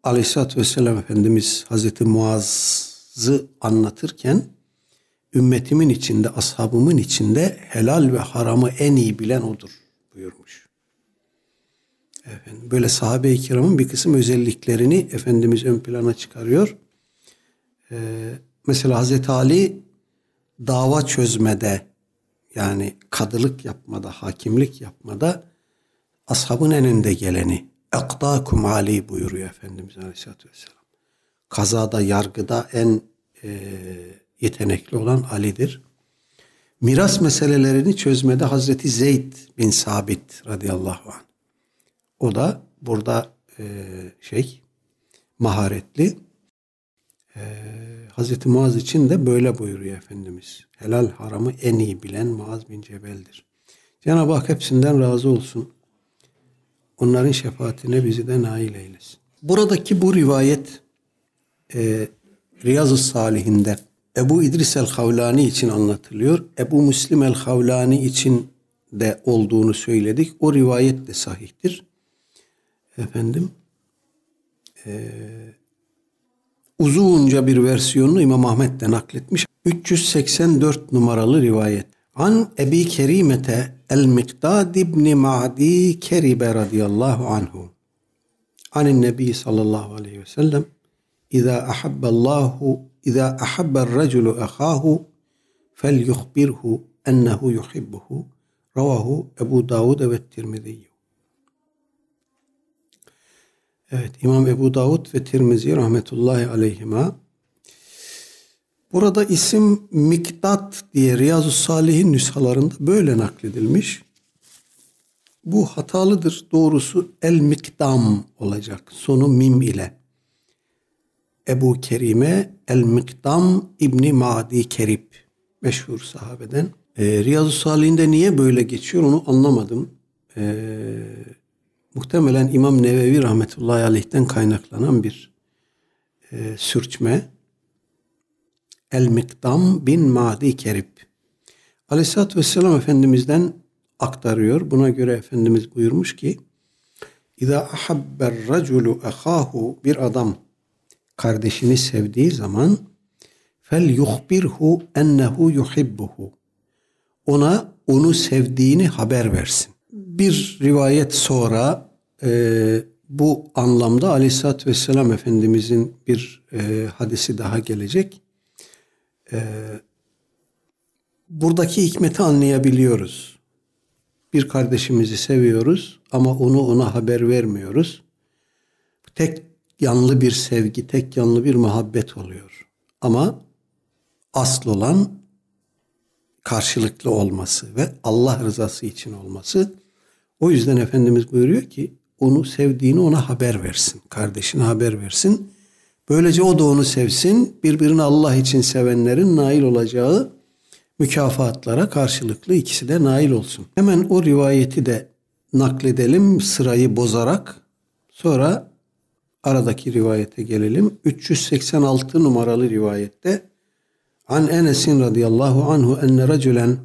Aleyhisselatü Vesselam Efendimiz Hazreti Muaz'ı anlatırken ümmetimin içinde, ashabımın içinde helal ve haramı en iyi bilen odur buyurmuş. Efendim, böyle sahabe-i kiramın bir kısım özelliklerini Efendimiz ön plana çıkarıyor. Ee, mesela Hazreti Ali dava çözmede yani kadılık yapmada, hakimlik yapmada ashabın en önde geleni. Ekdakum Ali buyuruyor Efendimiz Aleyhisselatü Vesselam. Kazada, yargıda en e, yetenekli olan Ali'dir. Miras meselelerini çözmede Hazreti Zeyd bin Sabit radıyallahu anh. O da burada e, şey maharetli. E, Hazreti Muaz için de böyle buyuruyor Efendimiz. Helal haramı en iyi bilen Muaz bin Cebel'dir. Cenab-ı Hak hepsinden razı olsun. Onların şefaatine bizi de nail eylesin. Buradaki bu rivayet e, Riyazu Salihinde Ebu İdris el-Havlani için anlatılıyor. Ebu Müslim el-Havlani için de olduğunu söyledik. O rivayet de sahihtir. Efendim e, uzunca bir versiyonunu İmam Ahmet de nakletmiş. 384 numaralı rivayet. An Ebi Kerimete el-Miktad ibn Ma'di Keribe radıyallahu anhu. Anin Nebi sallallahu aleyhi ve sellem İza ahabballahu İza ahabbar raculu ahahu fel yuhbirhu ennehu yuhibbuhu. Ravahu Ebu Davud ve Tirmidhi. Evet İmam Ebu Davud ve Tirmizi rahmetullahi aleyhima Burada isim Miktat diye Riyazu Salih'in nüshalarında böyle nakledilmiş. Bu hatalıdır. Doğrusu El Mikdam olacak. Sonu mim ile. Ebu Kerime El Mikdam İbni Madi Kerib. Meşhur sahabeden. E, Riyazu Salih'inde niye böyle geçiyor onu anlamadım. E, muhtemelen İmam Nevevi rahmetullahi aleyh'ten kaynaklanan bir e, sürçme. El-Mikdam bin Madi Kerib. Aleyhisselatü Vesselam Efendimiz'den aktarıyor. Buna göre Efendimiz buyurmuş ki İza ahabber raculu ahahu bir adam kardeşini sevdiği zaman fel yuhbirhu ennehu yuhibbuhu ona onu sevdiğini haber versin. Bir rivayet sonra e, bu anlamda Aleyhisselatü Vesselam Efendimizin bir e, hadisi daha gelecek. Ee, buradaki hikmeti anlayabiliyoruz. Bir kardeşimizi seviyoruz ama onu ona haber vermiyoruz. Tek yanlı bir sevgi, tek yanlı bir muhabbet oluyor. Ama asıl olan karşılıklı olması ve Allah rızası için olması. O yüzden Efendimiz buyuruyor ki onu sevdiğini ona haber versin. Kardeşine haber versin. Böylece o da onu sevsin. Birbirini Allah için sevenlerin nail olacağı mükafatlara karşılıklı ikisi de nail olsun. Hemen o rivayeti de nakledelim sırayı bozarak. Sonra aradaki rivayete gelelim. 386 numaralı rivayette An Enes'in radıyallahu anhu enne raculen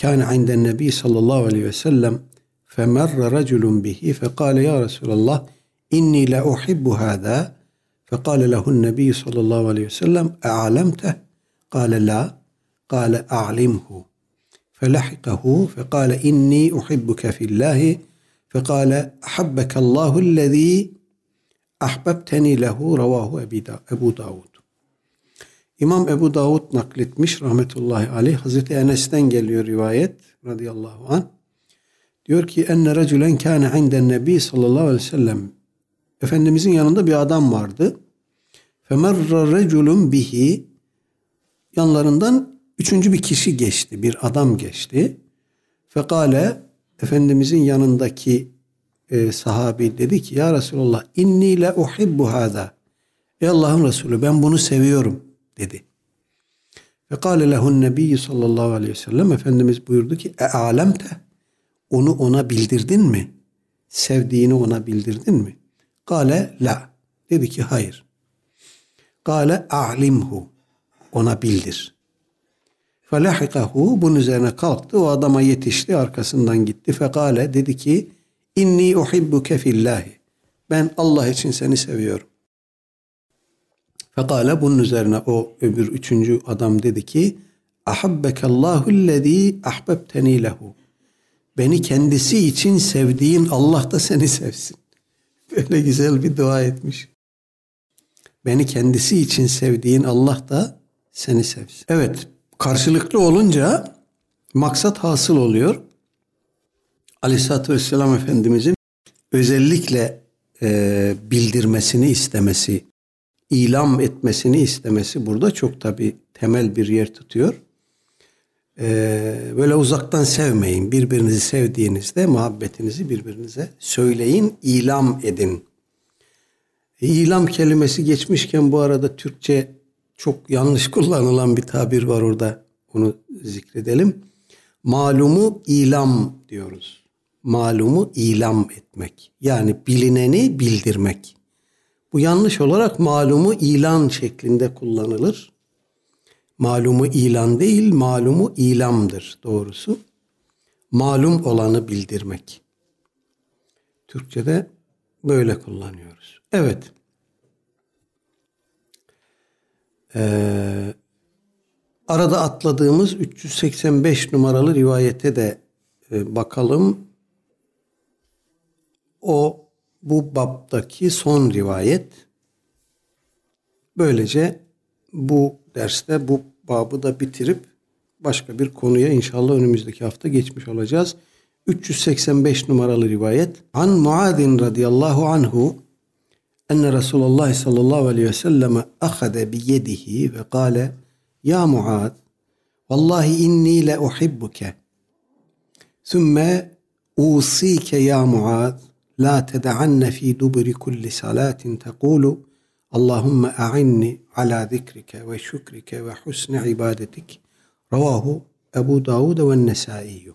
kâne inden nebi sallallahu aleyhi ve sellem فمر رجل به فقال يا رسول الله إني لا أحب هذا فقال له النبي صلى الله عليه وسلم أعلمته قال لا قال أعلمه فلحقه فقال إني أحبك في الله فقال أحبك الله الذي أحببتني له رواه أبو داود İmam Ebu Davud nakletmiş rahmetullahi aleyh. Hazreti Enes'ten geliyor rivayet radıyallahu anh. Diyor ki enne recülen kâne inden nebi sallallahu aleyhi ve sellem. Efendimizin yanında bir adam vardı. Femerra reculun bihi yanlarından üçüncü bir kişi geçti. Bir adam geçti. Fekale Efendimizin yanındaki e, sahabi dedi ki ya Resulallah inni le uhibbu hâzâ. Ey Allah'ın Resulü ben bunu seviyorum dedi. Ve kâle lehun nebiyyü sallallahu aleyhi ve sellem Efendimiz buyurdu ki e alemte onu ona bildirdin mi? Sevdiğini ona bildirdin mi? Kale la. Dedi ki hayır. Kale a'limhu. Ona bildir. Felahikahu bunun üzerine kalktı. O adama yetişti. Arkasından gitti. Fekale dedi ki inni uhibbuke fillahi. Ben Allah için seni seviyorum. Fekale bunun üzerine o öbür üçüncü adam dedi ki Ahabbekallahu lezî ahbebteni lehu. Beni kendisi için sevdiğin Allah da seni sevsin. Böyle güzel bir dua etmiş. Beni kendisi için sevdiğin Allah da seni sevsin. Evet, karşılıklı olunca maksat hasıl oluyor. Aleyhisselatü Vesselam Efendimizin özellikle e, bildirmesini istemesi, ilam etmesini istemesi burada çok tabi temel bir yer tutuyor. Ee, böyle uzaktan sevmeyin. Birbirinizi sevdiğinizde muhabbetinizi birbirinize söyleyin, ilam edin. İlam kelimesi geçmişken bu arada Türkçe çok yanlış kullanılan bir tabir var orada. Onu zikredelim. Malumu ilam diyoruz. Malumu ilam etmek. Yani bilineni bildirmek. Bu yanlış olarak malumu ilan şeklinde kullanılır. Malumu ilan değil, malumu ilamdır doğrusu. Malum olanı bildirmek. Türkçe'de böyle kullanıyoruz. Evet. Ee, arada atladığımız 385 numaralı rivayete de e, bakalım. O bu baptaki son rivayet. Böylece bu derste bu babı da bitirip başka bir konuya inşallah önümüzdeki hafta geçmiş olacağız. 385 numaralı rivayet. An Muadin radıyallahu anhu enne Resulullah sallallahu aleyhi ve sellem ahade bi yedihi ve kâle Ya Muad vallahi inni le uhibbuke thumme usike ya Muad la tedaanne fi duburi kulli salatin tekulu Allahümme a'inni ala zikrike ve şükrike ve husni ibadetik. Ravahu Ebu Davud ve Nesaiyyü.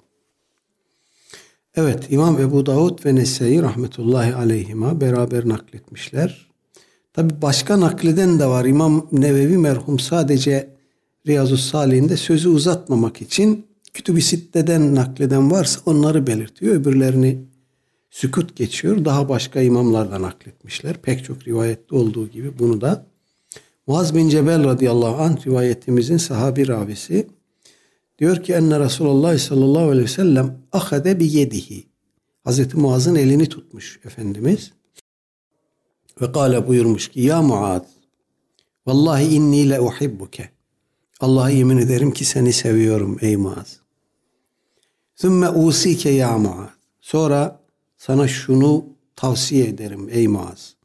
Evet İmam Ebu Davud ve Nesai rahmetullahi aleyhima beraber nakletmişler. Tabi başka nakleden de var. İmam Nevevi merhum sadece Riyazu Salih'inde sözü uzatmamak için Kütüb-i Sitte'den nakleden varsa onları belirtiyor. Öbürlerini sükut geçiyor. Daha başka imamlar da nakletmişler. Pek çok rivayette olduğu gibi bunu da Muaz bin Cebel radıyallahu anh rivayetimizin sahabi ravisi diyor ki enne Resulullah sallallahu aleyhi ve sellem ahade bi yedihi. Hazreti Muaz'ın elini tutmuş Efendimiz. Ve kâle buyurmuş ki ya Muaz vallahi inni le uhibbuke. Allah'a yemin ederim ki seni seviyorum ey Muaz. Sümme usike ya Muaz. Sonra sana şunu tavsiye ederim ey Muaz.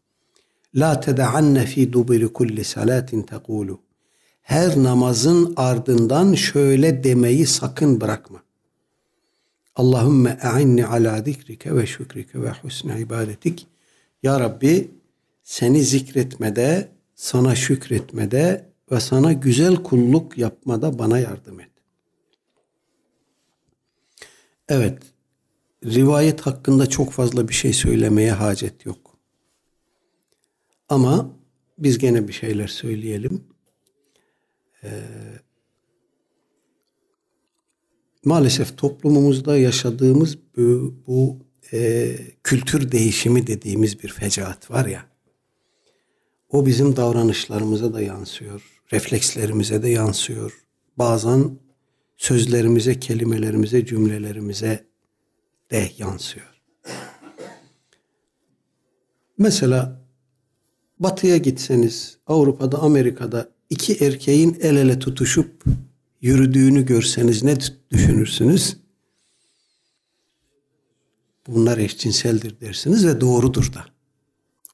La tedaanne fi duburi kulli salatin tekulu. her namazın ardından şöyle demeyi sakın bırakma. Allahümme e'inni ala zikrike ve şükrike ve husne ibadetik. Ya Rabbi seni zikretmede, sana şükretmede ve sana güzel kulluk yapmada bana yardım et. Evet, rivayet hakkında çok fazla bir şey söylemeye hacet yok. Ama biz gene bir şeyler söyleyelim. Ee, maalesef toplumumuzda yaşadığımız bu, bu e, kültür değişimi dediğimiz bir fecaat var ya. O bizim davranışlarımıza da yansıyor, reflekslerimize de yansıyor. Bazen sözlerimize, kelimelerimize, cümlelerimize de yansıyor. Mesela batıya gitseniz, Avrupa'da, Amerika'da iki erkeğin el ele tutuşup yürüdüğünü görseniz ne düşünürsünüz? Bunlar eşcinseldir dersiniz ve doğrudur da.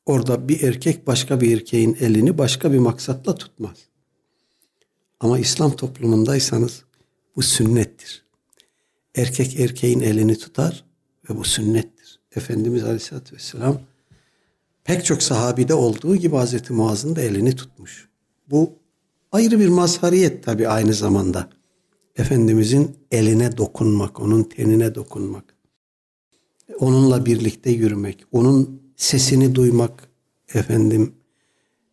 Orada bir erkek başka bir erkeğin elini başka bir maksatla tutmaz. Ama İslam toplumundaysanız bu sünnettir. Erkek erkeğin elini tutar ve bu sünnettir. Efendimiz Aleyhisselatü Vesselam pek çok sahabide olduğu gibi Hazreti Muaz'ın da elini tutmuş. Bu ayrı bir mazhariyet tabi aynı zamanda. Efendimizin eline dokunmak, onun tenine dokunmak. Onunla birlikte yürümek, onun sesini duymak, efendim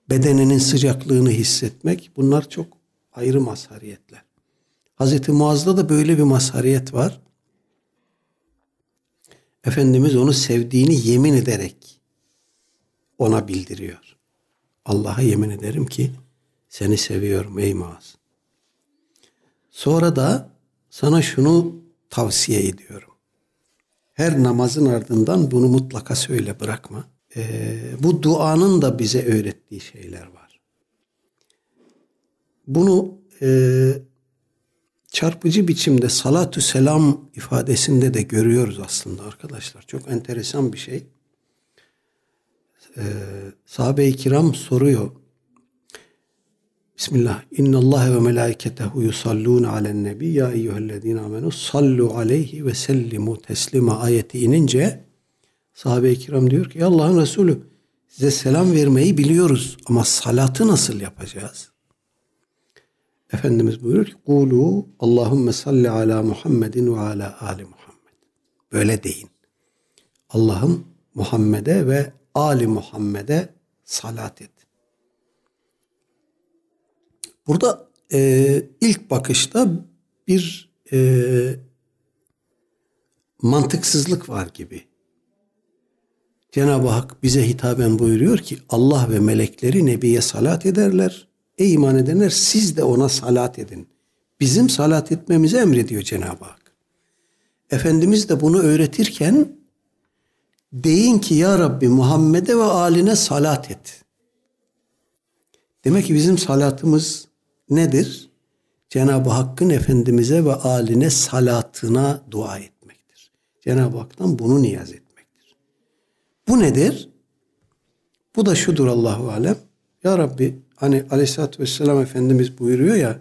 bedeninin sıcaklığını hissetmek bunlar çok ayrı mazhariyetler. Hazreti Muaz'da da böyle bir mazhariyet var. Efendimiz onu sevdiğini yemin ederek ona bildiriyor. Allah'a yemin ederim ki seni seviyorum ey Muaz. Sonra da sana şunu tavsiye ediyorum. Her namazın ardından bunu mutlaka söyle bırakma. Ee, bu duanın da bize öğrettiği şeyler var. Bunu e, çarpıcı biçimde salatü selam ifadesinde de görüyoruz aslında arkadaşlar. Çok enteresan bir şey. Ee, sahabe-i kiram soruyor. Bismillah. İnna Allah ve melaiketehu yusallun alen nebi ya eyyühellezine amenu sallu aleyhi ve sellimu teslima ayeti inince sahabe-i kiram diyor ki Allah'ın Resulü size selam vermeyi biliyoruz ama salatı nasıl yapacağız? Efendimiz buyuruyor ki Kulu Allahümme salli ala Muhammedin ve ala ali Muhammed. Böyle deyin. Allah'ım Muhammed'e ve Ali Muhammed'e salat et. Burada e, ilk bakışta bir e, mantıksızlık var gibi. Cenab-ı Hak bize hitaben buyuruyor ki Allah ve melekleri Nebi'ye salat ederler. Ey iman edenler siz de ona salat edin. Bizim salat etmemizi emrediyor Cenab-ı Hak. Efendimiz de bunu öğretirken deyin ki ya Rabbi Muhammed'e ve aline salat et. Demek ki bizim salatımız nedir? Cenab-ı Hakk'ın Efendimiz'e ve aline salatına dua etmektir. Cenab-ı Hak'tan bunu niyaz etmektir. Bu nedir? Bu da şudur Allahu Alem. Ya Rabbi hani aleyhissalatü vesselam Efendimiz buyuruyor ya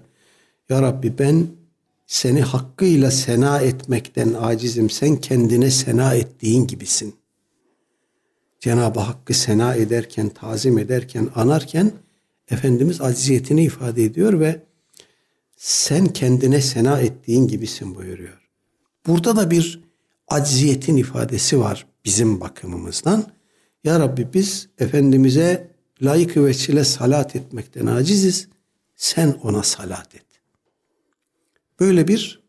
Ya Rabbi ben seni hakkıyla sena etmekten acizim. Sen kendine sena ettiğin gibisin. Cenab-ı Hakk'ı sena ederken, tazim ederken, anarken Efendimiz aciziyetini ifade ediyor ve sen kendine sena ettiğin gibisin buyuruyor. Burada da bir acziyetin ifadesi var bizim bakımımızdan. Ya Rabbi biz Efendimiz'e layık ve salat etmekten aciziz. Sen ona salat et. Böyle bir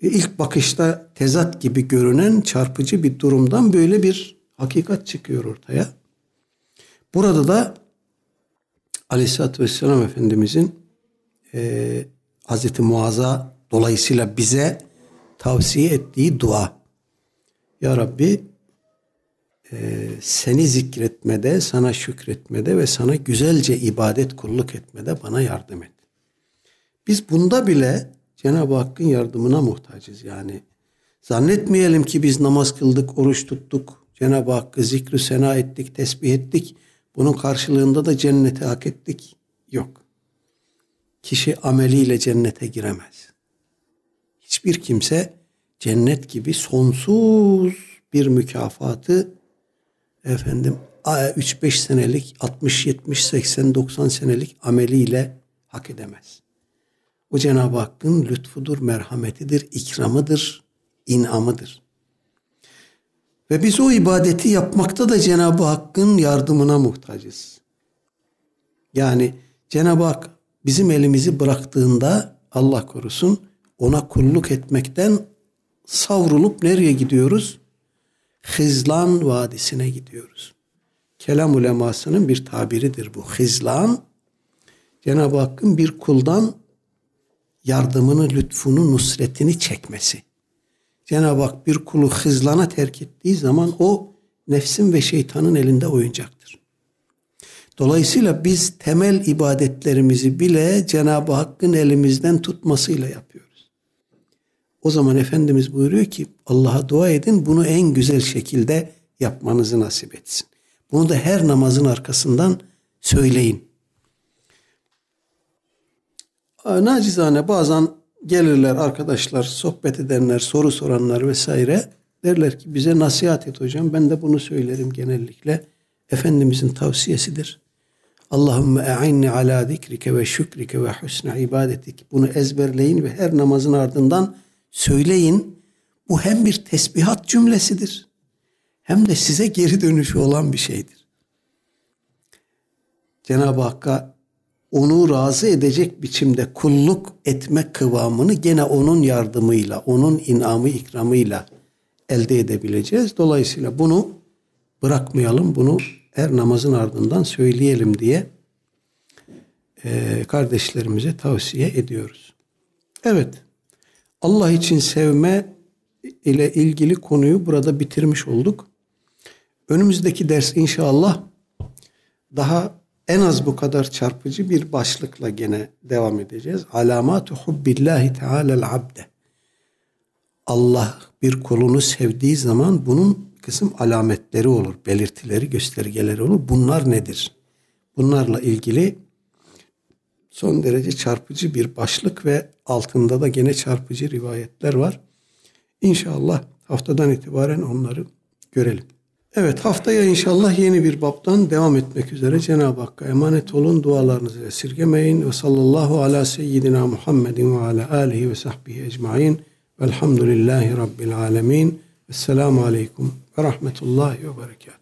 ilk bakışta tezat gibi görünen çarpıcı bir durumdan böyle bir hakikat çıkıyor ortaya. Burada da Aleyhisselatü Vesselam Efendimizin e, Hazreti Muaz'a dolayısıyla bize tavsiye ettiği dua. Ya Rabbi e, seni zikretmede, sana şükretmede ve sana güzelce ibadet kulluk etmede bana yardım et. Biz bunda bile Cenab-ı Hakk'ın yardımına muhtacız yani. Zannetmeyelim ki biz namaz kıldık, oruç tuttuk, Cenab-ı Hakk'ı zikri sena ettik, tesbih ettik. Bunun karşılığında da cenneti hak ettik. Yok. kişi ameliyle cennete giremez. Hiçbir kimse cennet gibi sonsuz bir mükafatı efendim 3-5 senelik, 60, 70, 80, 90 senelik ameliyle hak edemez. O Cenab-ı Hakk'ın lütfudur, merhametidir, ikramıdır, inamıdır. Ve biz o ibadeti yapmakta da Cenab-ı Hakk'ın yardımına muhtacız. Yani Cenab-ı Hak bizim elimizi bıraktığında Allah korusun ona kulluk etmekten savrulup nereye gidiyoruz? Hizlan Vadisi'ne gidiyoruz. Kelam ulemasının bir tabiridir bu. Hizlan, Cenab-ı Hakk'ın bir kuldan yardımını, lütfunu, nusretini çekmesi. Cenab-ı Hak bir kulu hızlana terk ettiği zaman o nefsin ve şeytanın elinde oyuncaktır. Dolayısıyla biz temel ibadetlerimizi bile Cenab-ı Hakk'ın elimizden tutmasıyla yapıyoruz. O zaman Efendimiz buyuruyor ki Allah'a dua edin bunu en güzel şekilde yapmanızı nasip etsin. Bunu da her namazın arkasından söyleyin. Nacizane bazen gelirler arkadaşlar, sohbet edenler, soru soranlar vesaire. Derler ki bize nasihat et hocam. Ben de bunu söylerim genellikle. Efendimizin tavsiyesidir. Allahümme e'inni ala zikrike ve şükrike ve husne ibadetik. Bunu ezberleyin ve her namazın ardından söyleyin. Bu hem bir tesbihat cümlesidir. Hem de size geri dönüşü olan bir şeydir. Cenab-ı Hakk'a onu razı edecek biçimde kulluk etme kıvamını gene onun yardımıyla, onun inamı ikramıyla elde edebileceğiz. Dolayısıyla bunu bırakmayalım, bunu her namazın ardından söyleyelim diye kardeşlerimize tavsiye ediyoruz. Evet, Allah için sevme ile ilgili konuyu burada bitirmiş olduk. Önümüzdeki ders inşallah daha en az bu kadar çarpıcı bir başlıkla gene devam edeceğiz. Alamatu hubbillahi teala'l abde. Allah bir kulunu sevdiği zaman bunun kısım alametleri olur, belirtileri, göstergeleri olur. Bunlar nedir? Bunlarla ilgili son derece çarpıcı bir başlık ve altında da gene çarpıcı rivayetler var. İnşallah haftadan itibaren onları görelim. Evet haftaya inşallah yeni bir babdan devam etmek üzere Cenab-ı Hakk'a emanet olun. Dualarınızı esirgemeyin. Ve sallallahu ala seyyidina Muhammedin ve ala alihi ve sahbihi ecmain. Velhamdülillahi Rabbil alemin. Esselamu aleyküm ve rahmetullahi ve berekatuhu.